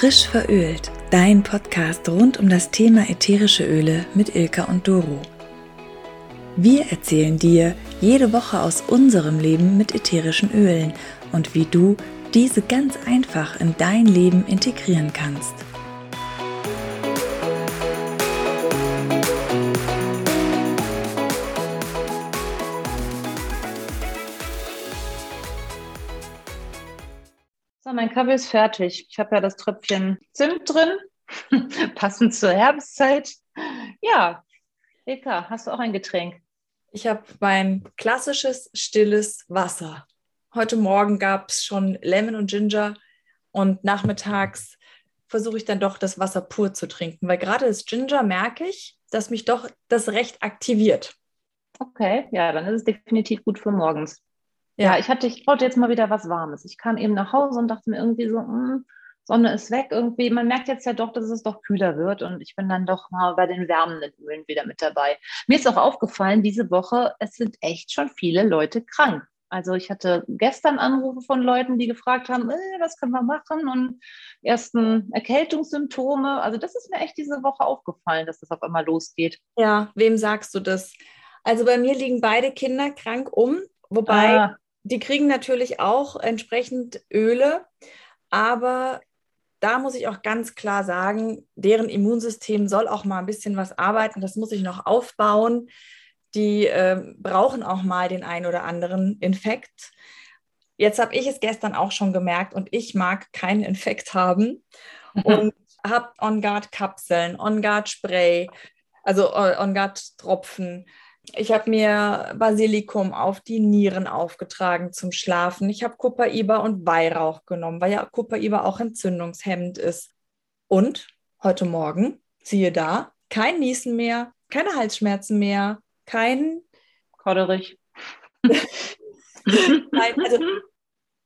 Frisch verölt, dein Podcast rund um das Thema ätherische Öle mit Ilka und Doro. Wir erzählen dir jede Woche aus unserem Leben mit ätherischen Ölen und wie du diese ganz einfach in dein Leben integrieren kannst. So, mein Kaffee ist fertig. Ich habe ja das Tröpfchen Zimt drin, passend zur Herbstzeit. Ja, Eka, hast du auch ein Getränk? Ich habe mein klassisches stilles Wasser. Heute Morgen gab es schon Lemon und Ginger und nachmittags versuche ich dann doch das Wasser pur zu trinken, weil gerade das Ginger merke ich, dass mich doch das recht aktiviert. Okay, ja, dann ist es definitiv gut für morgens. Ja, ich hatte, ich brauchte jetzt mal wieder was Warmes. Ich kam eben nach Hause und dachte mir irgendwie so, mh, hm, Sonne ist weg irgendwie. Man merkt jetzt ja doch, dass es doch kühler wird und ich bin dann doch mal bei den wärmenden Ölen wieder mit dabei. Mir ist auch aufgefallen, diese Woche, es sind echt schon viele Leute krank. Also ich hatte gestern Anrufe von Leuten, die gefragt haben, äh, was können wir machen und ersten Erkältungssymptome. Also das ist mir echt diese Woche aufgefallen, dass das auf einmal losgeht. Ja, wem sagst du das? Also bei mir liegen beide Kinder krank um, wobei ah. Die kriegen natürlich auch entsprechend Öle, aber da muss ich auch ganz klar sagen, deren Immunsystem soll auch mal ein bisschen was arbeiten. Das muss ich noch aufbauen. Die äh, brauchen auch mal den einen oder anderen Infekt. Jetzt habe ich es gestern auch schon gemerkt und ich mag keinen Infekt haben und habe On-Guard-Kapseln, On-Guard-Spray, also äh, On-Guard-Tropfen ich habe mir Basilikum auf die Nieren aufgetragen zum Schlafen. Ich habe Copaiba und Weihrauch genommen, weil ja Copaiba auch entzündungshemmend ist. Und heute Morgen, siehe da, kein Niesen mehr, keine Halsschmerzen mehr, kein Kodderich. Nein, also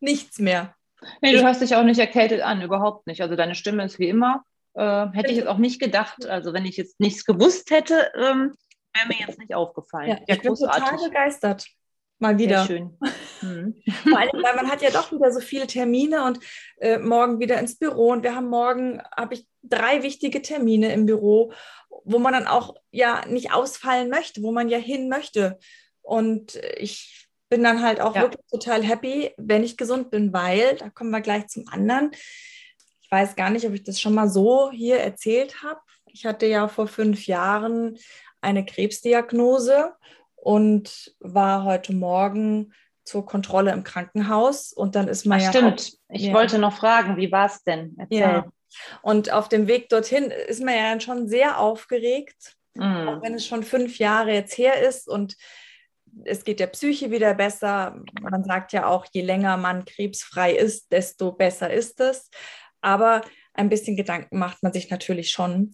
nichts mehr. Nee, du hast dich auch nicht erkältet an, überhaupt nicht. Also deine Stimme ist wie immer. Äh, hätte ich jetzt auch nicht gedacht. Also wenn ich jetzt nichts gewusst hätte, ähm, wäre mir jetzt nicht aufgefallen. Ja, ja ich bin total begeistert. Mal wieder. Sehr schön. Mhm. Vor allem, weil man hat ja doch wieder so viele Termine und äh, morgen wieder ins Büro. Und wir haben morgen, habe ich drei wichtige Termine im Büro, wo man dann auch ja nicht ausfallen möchte, wo man ja hin möchte. Und ich bin dann halt auch ja. wirklich total happy, wenn ich gesund bin, weil, da kommen wir gleich zum anderen. Ich weiß gar nicht, ob ich das schon mal so hier erzählt habe. Ich hatte ja vor fünf Jahren eine Krebsdiagnose und war heute Morgen zur Kontrolle im Krankenhaus und dann ist man Ach, ja. Stimmt, auch, ich ja. wollte noch fragen, wie war es denn? Erzähl. Ja. Und auf dem Weg dorthin ist man ja schon sehr aufgeregt, mm. auch wenn es schon fünf Jahre jetzt her ist und es geht der Psyche wieder besser. Man sagt ja auch, je länger man krebsfrei ist, desto besser ist es. Aber ein bisschen Gedanken macht man sich natürlich schon.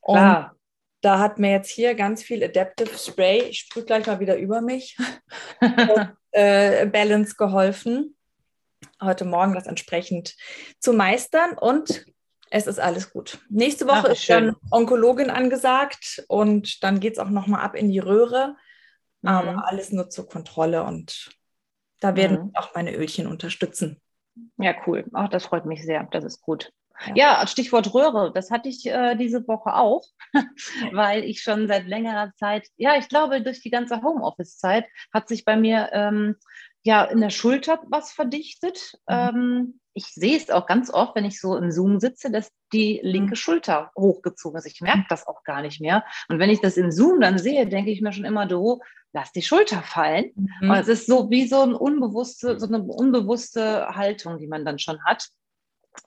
Und Klar. Da hat mir jetzt hier ganz viel Adaptive Spray, ich sprühe gleich mal wieder über mich, und, äh, Balance geholfen, heute Morgen das entsprechend zu meistern und es ist alles gut. Nächste Woche Ach, ist dann Onkologin angesagt und dann geht es auch nochmal ab in die Röhre, mhm. aber alles nur zur Kontrolle und da werden mhm. auch meine Ölchen unterstützen. Ja, cool. Ach, das freut mich sehr. Das ist gut. Ja, ja Stichwort Röhre, das hatte ich äh, diese Woche auch, weil ich schon seit längerer Zeit, ja, ich glaube, durch die ganze Homeoffice-Zeit hat sich bei mir ähm, ja in der Schulter was verdichtet. Mhm. Ähm, ich sehe es auch ganz oft, wenn ich so im Zoom sitze, dass die linke mhm. Schulter hochgezogen ist. Ich merke mhm. das auch gar nicht mehr. Und wenn ich das im Zoom dann sehe, denke ich mir schon immer, du, lass die Schulter fallen. Mhm. Und es ist so wie so, ein unbewusste, so eine unbewusste Haltung, die man dann schon hat.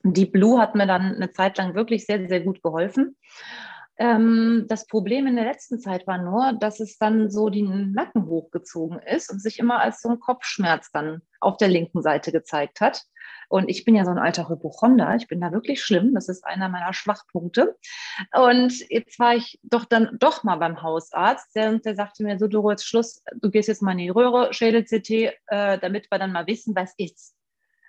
Die Blue hat mir dann eine Zeit lang wirklich sehr, sehr gut geholfen. Ähm, das Problem in der letzten Zeit war nur, dass es dann so den Nacken hochgezogen ist und sich immer als so ein Kopfschmerz dann auf der linken Seite gezeigt hat. Und ich bin ja so ein alter Hypochonder. Ich bin da wirklich schlimm. Das ist einer meiner Schwachpunkte. Und jetzt war ich doch dann doch mal beim Hausarzt. Der, der sagte mir so, du jetzt Schluss, du gehst jetzt mal in die Röhre, Schädel-CT, äh, damit wir dann mal wissen, was ist.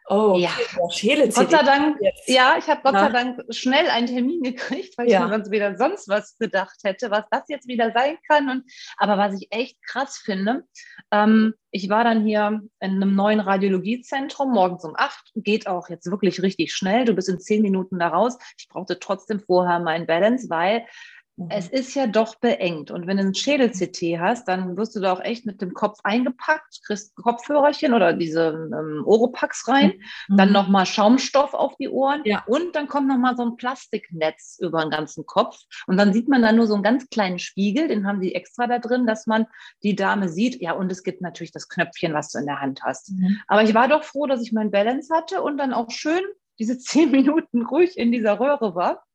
Oh, ja. Schäle Gott sei Dank, jetzt. ja, ich habe Gott sei Dank schnell einen Termin gekriegt, weil ja. ich mir sonst wieder sonst was gedacht hätte, was das jetzt wieder sein kann. Und, aber was ich echt krass finde, ähm, ich war dann hier in einem neuen Radiologiezentrum morgens um acht, geht auch jetzt wirklich richtig schnell. Du bist in zehn Minuten da raus. Ich brauchte trotzdem vorher meinen Balance, weil es mhm. ist ja doch beengt. Und wenn du ein Schädel-CT hast, dann wirst du da auch echt mit dem Kopf eingepackt, kriegst Kopfhörerchen oder diese ähm, Oropax rein, mhm. dann nochmal Schaumstoff auf die Ohren ja. und dann kommt nochmal so ein Plastiknetz über den ganzen Kopf. Und dann sieht man da nur so einen ganz kleinen Spiegel, den haben die extra da drin, dass man die Dame sieht. Ja, und es gibt natürlich das Knöpfchen, was du in der Hand hast. Mhm. Aber ich war doch froh, dass ich mein Balance hatte und dann auch schön diese zehn Minuten ruhig in dieser Röhre war.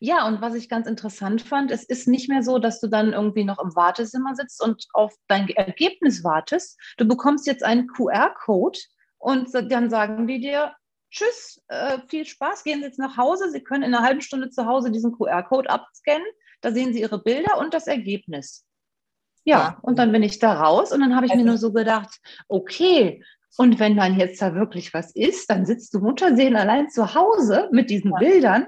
Ja, und was ich ganz interessant fand, es ist nicht mehr so, dass du dann irgendwie noch im Wartezimmer sitzt und auf dein Ergebnis wartest. Du bekommst jetzt einen QR-Code und dann sagen die dir, tschüss, äh, viel Spaß, gehen Sie jetzt nach Hause. Sie können in einer halben Stunde zu Hause diesen QR-Code abscannen. Da sehen Sie Ihre Bilder und das Ergebnis. Ja, ja, und dann bin ich da raus und dann habe ich also, mir nur so gedacht, okay, und wenn dann jetzt da wirklich was ist, dann sitzt du Mutterseelen allein zu Hause mit diesen ja. Bildern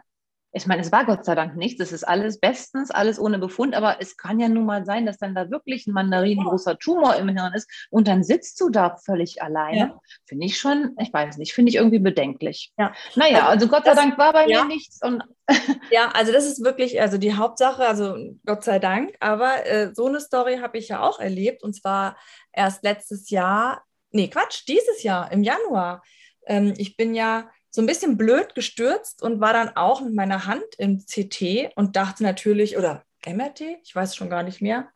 ich meine, es war Gott sei Dank nichts, es ist alles bestens, alles ohne Befund, aber es kann ja nun mal sein, dass dann da wirklich ein mandarinengroßer Tumor im Hirn ist und dann sitzt du da völlig alleine. Ja. Finde ich schon, ich weiß nicht, finde ich irgendwie bedenklich. Ja. Naja, also, also Gott sei Dank war bei ja. mir nichts. Und ja, also das ist wirklich, also die Hauptsache, also Gott sei Dank, aber äh, so eine Story habe ich ja auch erlebt und zwar erst letztes Jahr, nee, Quatsch, dieses Jahr im Januar. Ähm, ich bin ja so ein bisschen blöd gestürzt und war dann auch mit meiner Hand im CT und dachte natürlich, oder MRT, ich weiß schon gar nicht mehr,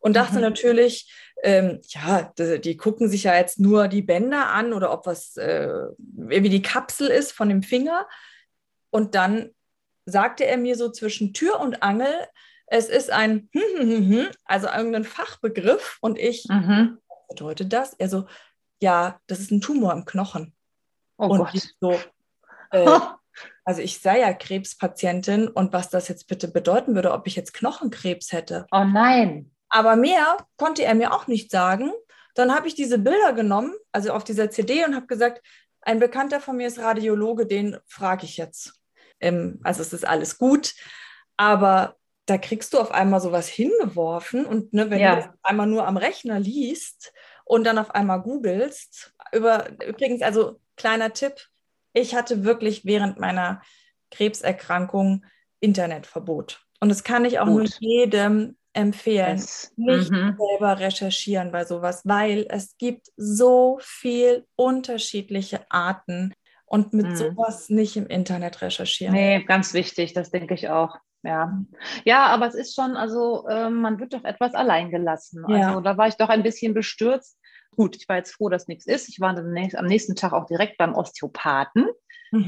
und dachte mhm. natürlich, ähm, ja, die, die, gucken sich ja jetzt nur die Bänder an oder ob was, äh, wie die Kapsel ist von dem Finger. Und dann sagte er mir so zwischen Tür und Angel, es ist ein, also irgendein Fachbegriff. Und ich, mhm. was bedeutet das? Er so, ja, das ist ein Tumor im Knochen. Oh und Gott. so, äh, also ich sei ja Krebspatientin und was das jetzt bitte bedeuten würde, ob ich jetzt Knochenkrebs hätte. Oh nein. Aber mehr konnte er mir auch nicht sagen. Dann habe ich diese Bilder genommen, also auf dieser CD und habe gesagt, ein Bekannter von mir ist Radiologe, den frage ich jetzt. Ähm, also es ist alles gut, aber da kriegst du auf einmal sowas hingeworfen und ne, wenn ja. du das einmal nur am Rechner liest und dann auf einmal googelst, über, übrigens, also kleiner Tipp, ich hatte wirklich während meiner Krebserkrankung Internetverbot. Und das kann ich auch Gut. nur jedem empfehlen. Yes. Nicht mhm. selber recherchieren bei sowas, weil es gibt so viel unterschiedliche Arten und mit mhm. sowas nicht im Internet recherchieren. Nee, ganz wichtig, das denke ich auch. Ja. ja, aber es ist schon, also äh, man wird doch etwas allein gelassen. Ja. Also da war ich doch ein bisschen bestürzt, Gut, ich war jetzt froh, dass nichts ist. Ich war dann am nächsten Tag auch direkt beim Osteopathen.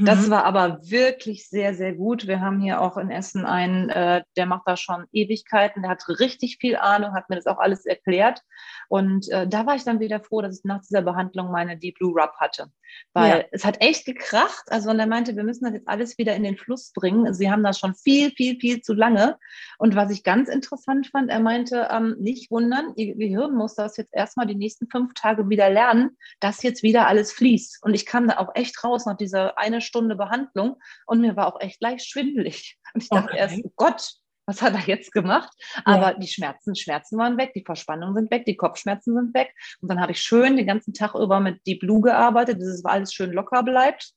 Das mhm. war aber wirklich sehr, sehr gut. Wir haben hier auch in Essen einen, äh, der macht da schon Ewigkeiten, der hat richtig viel Ahnung, hat mir das auch alles erklärt. Und äh, da war ich dann wieder froh, dass ich nach dieser Behandlung meine Deep Blue Rub hatte. Weil ja. es hat echt gekracht. Also, und er meinte, wir müssen das jetzt alles wieder in den Fluss bringen. Sie haben das schon viel, viel, viel zu lange. Und was ich ganz interessant fand, er meinte, ähm, nicht wundern, Ihr Gehirn muss das jetzt erstmal die nächsten fünf Tage wieder lernen, dass jetzt wieder alles fließt. Und ich kam da auch echt raus nach dieser eine Stunde Behandlung und mir war auch echt leicht schwindelig. Und ich dachte okay. erst, oh Gott, was hat er jetzt gemacht? Aber ja. die Schmerzen, Schmerzen waren weg, die Verspannungen sind weg, die Kopfschmerzen sind weg. Und dann habe ich schön den ganzen Tag über mit Deep Blue gearbeitet, dass es alles schön locker bleibt.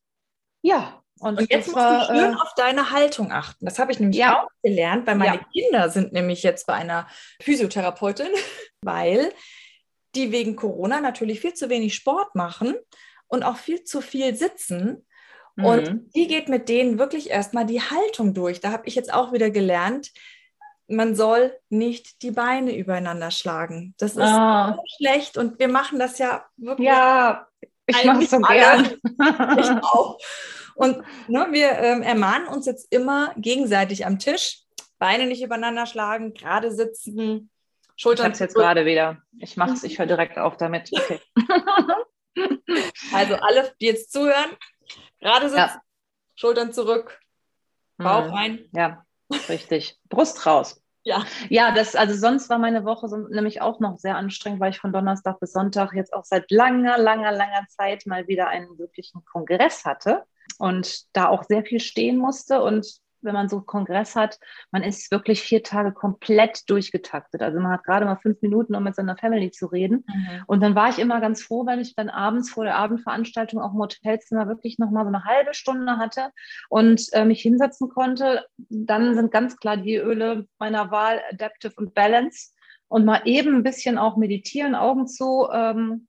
Ja. Und, und jetzt musst war, du schön äh, auf deine Haltung achten. Das habe ich nämlich ja. auch gelernt, weil meine ja. Kinder sind nämlich jetzt bei einer Physiotherapeutin, weil die wegen Corona natürlich viel zu wenig Sport machen und auch viel zu viel sitzen und mhm. die geht mit denen wirklich erstmal die Haltung durch. Da habe ich jetzt auch wieder gelernt, man soll nicht die Beine übereinander schlagen. Das ist oh. schlecht und wir machen das ja wirklich. Ja, ich mache es so gern. ich auch. Und ne, wir ähm, ermahnen uns jetzt immer gegenseitig am Tisch. Beine nicht übereinander schlagen, gerade sitzen, Schultern. Ich jetzt gerade wieder. Ich mache es, ich höre direkt auf damit. Okay. also alle, die jetzt zuhören, Gerade sitzen, ja. Schultern zurück, Bauch mhm. rein. Ja, richtig. Brust raus. Ja. Ja, das, also sonst war meine Woche so, nämlich auch noch sehr anstrengend, weil ich von Donnerstag bis Sonntag jetzt auch seit langer, langer, langer Zeit mal wieder einen wirklichen Kongress hatte und da auch sehr viel stehen musste. Und wenn man so Kongress hat, man ist wirklich vier Tage komplett durchgetaktet. Also man hat gerade mal fünf Minuten, um mit seiner Family zu reden. Mhm. Und dann war ich immer ganz froh, wenn ich dann abends vor der Abendveranstaltung auch im Hotelzimmer wirklich nochmal so eine halbe Stunde hatte und äh, mich hinsetzen konnte. Dann sind ganz klar die Öle meiner Wahl Adaptive und Balance. Und mal eben ein bisschen auch meditieren, Augen zu, ähm,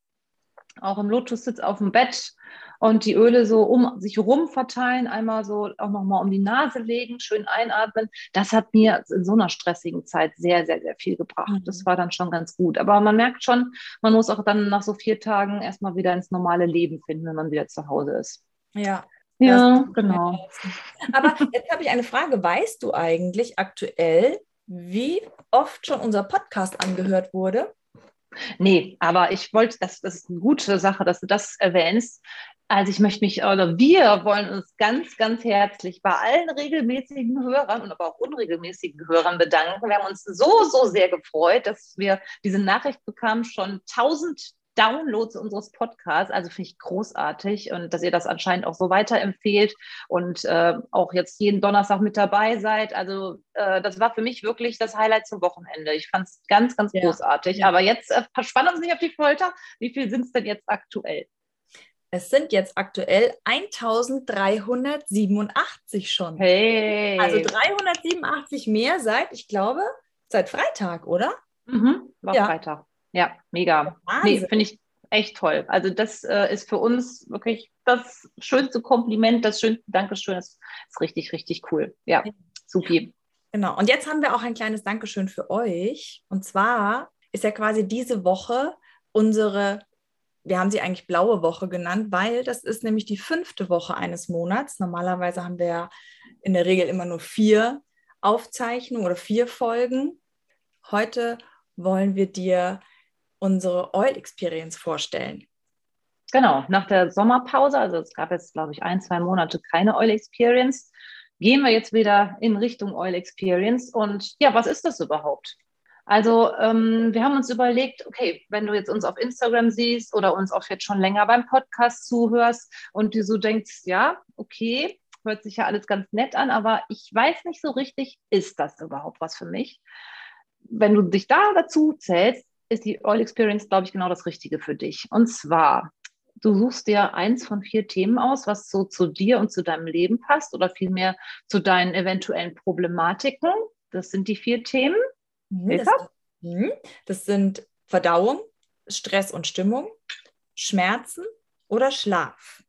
auch im Lotus-Sitz auf dem Bett und die Öle so um sich rum verteilen, einmal so auch nochmal um die Nase legen, schön einatmen. Das hat mir in so einer stressigen Zeit sehr, sehr, sehr viel gebracht. Mhm. Das war dann schon ganz gut. Aber man merkt schon, man muss auch dann nach so vier Tagen erstmal wieder ins normale Leben finden, wenn man wieder zu Hause ist. Ja. Ja, genau. Aber jetzt habe ich eine Frage. Weißt du eigentlich aktuell, wie oft schon unser Podcast angehört wurde? Nee, aber ich wollte, das, das ist eine gute Sache, dass du das erwähnst. Also ich möchte mich, oder wir wollen uns ganz, ganz herzlich bei allen regelmäßigen Hörern und aber auch unregelmäßigen Hörern bedanken. Wir haben uns so, so sehr gefreut, dass wir diese Nachricht bekamen, schon 1000 Downloads unseres Podcasts. Also finde ich großartig und dass ihr das anscheinend auch so weiterempfehlt und äh, auch jetzt jeden Donnerstag mit dabei seid. Also äh, das war für mich wirklich das Highlight zum Wochenende. Ich fand es ganz, ganz ja. großartig. Aber jetzt äh, verspann uns nicht auf die Folter. Wie viel sind es denn jetzt aktuell? Es sind jetzt aktuell 1387 schon. Hey. Also 387 mehr seit, ich glaube, seit Freitag, oder? Mhm, war ja. Freitag. Ja, mega. Nee, finde ich echt toll. Also das äh, ist für uns wirklich das schönste Kompliment, das schönste Dankeschön. Das ist richtig, richtig cool. Ja, supi. Genau. Und jetzt haben wir auch ein kleines Dankeschön für euch. Und zwar ist ja quasi diese Woche unsere wir haben sie eigentlich blaue Woche genannt, weil das ist nämlich die fünfte Woche eines Monats. Normalerweise haben wir in der Regel immer nur vier Aufzeichnungen oder vier Folgen. Heute wollen wir dir unsere Oil Experience vorstellen. Genau, nach der Sommerpause, also es gab jetzt, glaube ich, ein, zwei Monate keine Oil Experience, gehen wir jetzt wieder in Richtung Oil Experience. Und ja, was ist das überhaupt? Also ähm, wir haben uns überlegt, okay, wenn du jetzt uns auf Instagram siehst oder uns auch jetzt schon länger beim Podcast zuhörst und du so denkst, ja, okay, hört sich ja alles ganz nett an, aber ich weiß nicht so richtig, ist das überhaupt was für mich? Wenn du dich da dazu zählst, ist die Oil Experience, glaube ich, genau das Richtige für dich. Und zwar, du suchst dir eins von vier Themen aus, was so zu dir und zu deinem Leben passt oder vielmehr zu deinen eventuellen Problematiken. Das sind die vier Themen. Mhm, das, mhm. das sind Verdauung, Stress und Stimmung, Schmerzen oder Schlaf.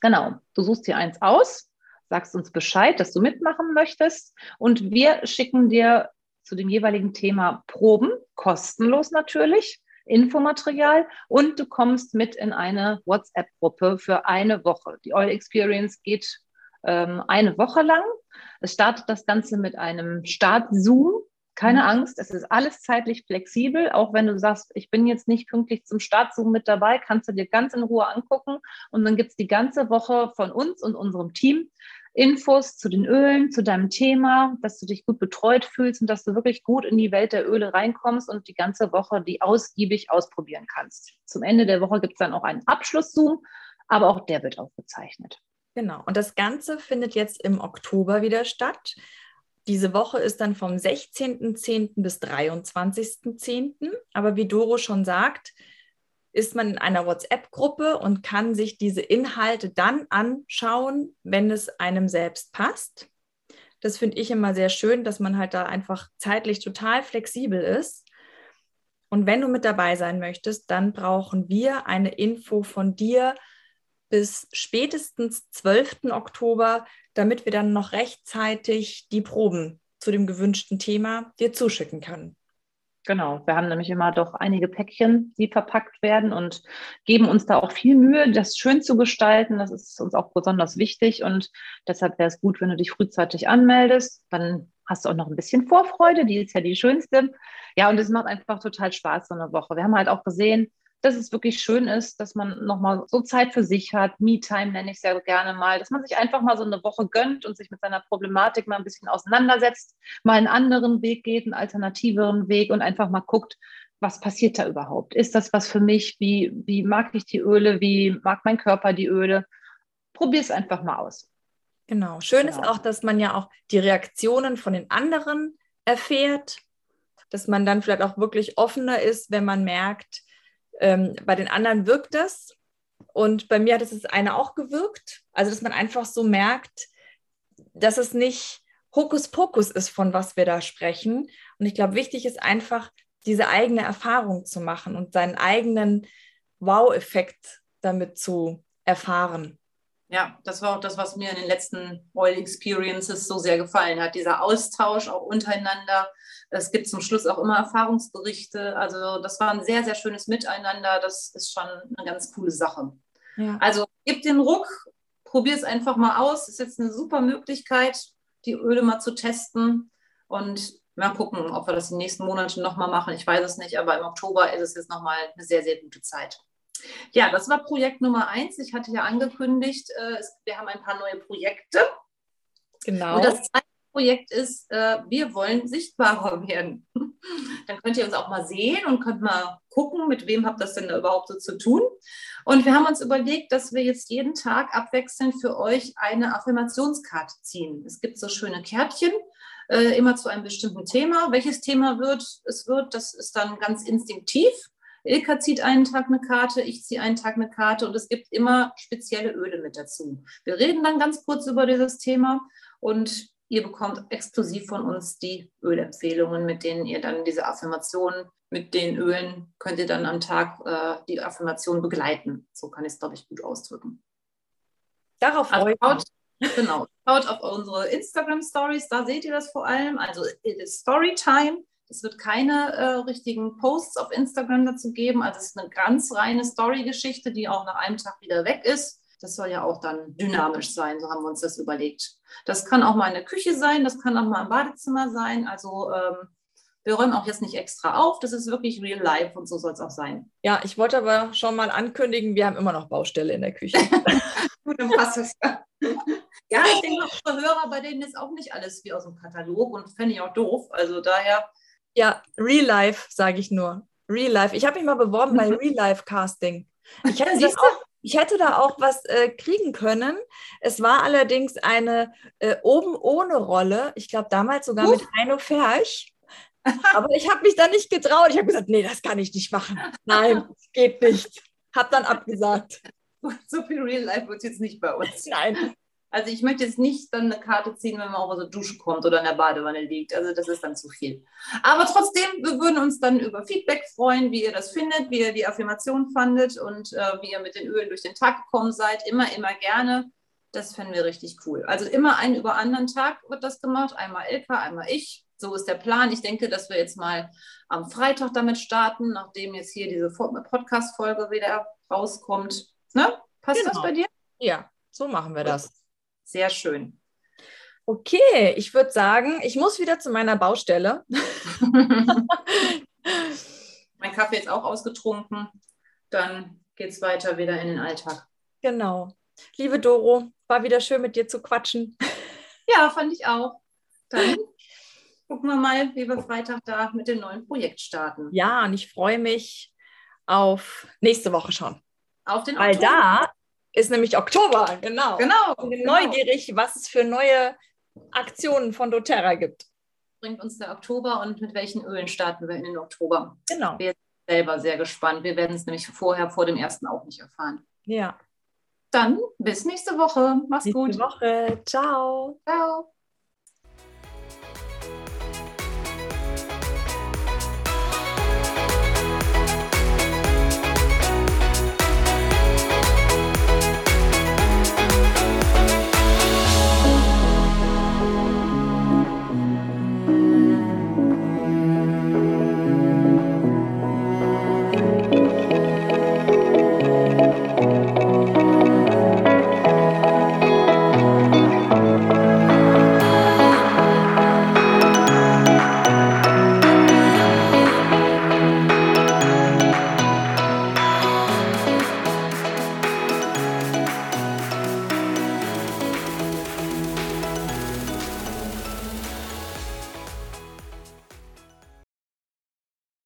Genau, du suchst dir eins aus, sagst uns Bescheid, dass du mitmachen möchtest und wir schicken dir zu dem jeweiligen Thema Proben, kostenlos natürlich, Infomaterial und du kommst mit in eine WhatsApp-Gruppe für eine Woche. Die Oil Experience geht ähm, eine Woche lang. Es startet das Ganze mit einem Start-Zoom keine mhm. Angst, es ist alles zeitlich flexibel. Auch wenn du sagst, ich bin jetzt nicht pünktlich zum Startzoom mit dabei, kannst du dir ganz in Ruhe angucken. Und dann gibt es die ganze Woche von uns und unserem Team Infos zu den Ölen, zu deinem Thema, dass du dich gut betreut fühlst und dass du wirklich gut in die Welt der Öle reinkommst und die ganze Woche die ausgiebig ausprobieren kannst. Zum Ende der Woche gibt es dann auch einen Abschlusszoom, aber auch der wird aufgezeichnet. Genau. Und das Ganze findet jetzt im Oktober wieder statt. Diese Woche ist dann vom 16.10. bis 23.10. Aber wie Doro schon sagt, ist man in einer WhatsApp-Gruppe und kann sich diese Inhalte dann anschauen, wenn es einem selbst passt. Das finde ich immer sehr schön, dass man halt da einfach zeitlich total flexibel ist. Und wenn du mit dabei sein möchtest, dann brauchen wir eine Info von dir bis spätestens 12. Oktober, damit wir dann noch rechtzeitig die Proben zu dem gewünschten Thema dir zuschicken können. Genau, wir haben nämlich immer doch einige Päckchen, die verpackt werden und geben uns da auch viel Mühe, das schön zu gestalten. Das ist uns auch besonders wichtig und deshalb wäre es gut, wenn du dich frühzeitig anmeldest. Dann hast du auch noch ein bisschen Vorfreude, die ist ja die schönste. Ja, und es macht einfach total Spaß so eine Woche. Wir haben halt auch gesehen, dass es wirklich schön ist, dass man nochmal so Zeit für sich hat. Me-Time nenne ich sehr gerne mal, dass man sich einfach mal so eine Woche gönnt und sich mit seiner Problematik mal ein bisschen auseinandersetzt, mal einen anderen Weg geht, einen alternativeren Weg und einfach mal guckt, was passiert da überhaupt? Ist das was für mich? Wie, wie mag ich die Öle? Wie mag mein Körper die Öle? Probier es einfach mal aus. Genau. Schön genau. ist auch, dass man ja auch die Reaktionen von den anderen erfährt, dass man dann vielleicht auch wirklich offener ist, wenn man merkt, ähm, bei den anderen wirkt das. Und bei mir hat es das eine auch gewirkt. Also, dass man einfach so merkt, dass es nicht Hokuspokus ist, von was wir da sprechen. Und ich glaube, wichtig ist einfach, diese eigene Erfahrung zu machen und seinen eigenen Wow-Effekt damit zu erfahren. Ja, das war auch das, was mir in den letzten Oil Experiences so sehr gefallen hat. Dieser Austausch auch untereinander. Es gibt zum Schluss auch immer Erfahrungsberichte. Also das war ein sehr, sehr schönes Miteinander. Das ist schon eine ganz coole Sache. Ja. Also gib den Ruck, probier es einfach mal aus. Ist jetzt eine super Möglichkeit, die Öle mal zu testen. Und mal gucken, ob wir das in den nächsten Monaten nochmal machen. Ich weiß es nicht, aber im Oktober ist es jetzt nochmal eine sehr, sehr gute Zeit. Ja, das war Projekt Nummer eins. Ich hatte ja angekündigt, äh, wir haben ein paar neue Projekte. Genau. Und das zweite Projekt ist, äh, wir wollen sichtbarer werden. Dann könnt ihr uns auch mal sehen und könnt mal gucken, mit wem habt das denn da überhaupt so zu tun. Und wir haben uns überlegt, dass wir jetzt jeden Tag abwechselnd für euch eine Affirmationskarte ziehen. Es gibt so schöne Kärtchen, äh, immer zu einem bestimmten Thema. Welches Thema wird es wird, das ist dann ganz instinktiv. Ilka zieht einen Tag eine Karte, ich ziehe einen Tag eine Karte und es gibt immer spezielle Öle mit dazu. Wir reden dann ganz kurz über dieses Thema und ihr bekommt exklusiv von uns die Ölempfehlungen, mit denen ihr dann diese Affirmationen mit den Ölen könnt ihr dann am Tag äh, die Affirmation begleiten. So kann ich es, glaube ich, gut ausdrücken. Darauf freue also, ich mich. Genau. Schaut auf unsere Instagram-Stories, da seht ihr das vor allem. Also it is Storytime. Es wird keine äh, richtigen Posts auf Instagram dazu geben. Also es ist eine ganz reine Story-Geschichte, die auch nach einem Tag wieder weg ist. Das soll ja auch dann dynamisch sein, so haben wir uns das überlegt. Das kann auch mal in der Küche sein, das kann auch mal im Badezimmer sein. Also ähm, wir räumen auch jetzt nicht extra auf, das ist wirklich real life und so soll es auch sein. Ja, ich wollte aber schon mal ankündigen, wir haben immer noch Baustelle in der Küche. Gut, dann passt das. ja, ich denke, unsere Hörer, bei denen ist auch nicht alles wie aus dem Katalog und fände ich auch doof. Also daher ja, Real Life, sage ich nur. Real Life. Ich habe mich mal beworben bei Real Life Casting. Ich hätte, auch, ich hätte da auch was äh, kriegen können. Es war allerdings eine äh, oben ohne Rolle. Ich glaube damals sogar uh. mit Heino Ferch. Aber ich habe mich da nicht getraut. Ich habe gesagt, nee, das kann ich nicht machen. Nein, geht nicht. Hab dann abgesagt. So viel Real Life wird es jetzt nicht bei uns. Nein. Also ich möchte jetzt nicht dann eine Karte ziehen, wenn man auch aus der Dusche kommt oder in der Badewanne liegt. Also das ist dann zu viel. Aber trotzdem, wir würden uns dann über Feedback freuen, wie ihr das findet, wie ihr die Affirmation fandet und äh, wie ihr mit den Ölen durch den Tag gekommen seid. Immer, immer gerne. Das fänden wir richtig cool. Also immer einen über anderen Tag wird das gemacht. Einmal Ilka, einmal ich. So ist der Plan. Ich denke, dass wir jetzt mal am Freitag damit starten, nachdem jetzt hier diese Podcast-Folge wieder rauskommt. Ne? Passt genau. das bei dir? Ja, so machen wir das. Sehr schön. Okay, ich würde sagen, ich muss wieder zu meiner Baustelle. mein Kaffee ist auch ausgetrunken. Dann geht es weiter wieder in den Alltag. Genau. Liebe Doro, war wieder schön mit dir zu quatschen. Ja, fand ich auch. Dann gucken wir mal, wie wir Freitag da mit dem neuen Projekt starten. Ja, und ich freue mich auf nächste Woche schon. Auf den Weil Oktober. da ist nämlich Oktober, genau. Genau. Ich bin genau. neugierig, was es für neue Aktionen von doTERRA gibt. Bringt uns der Oktober und mit welchen Ölen starten wir in den Oktober? Genau. Wir sind selber sehr gespannt. Wir werden es nämlich vorher, vor dem ersten auch nicht erfahren. Ja. Dann bis nächste Woche. Mach's nächste gut. Nächste Woche. Ciao. Ciao.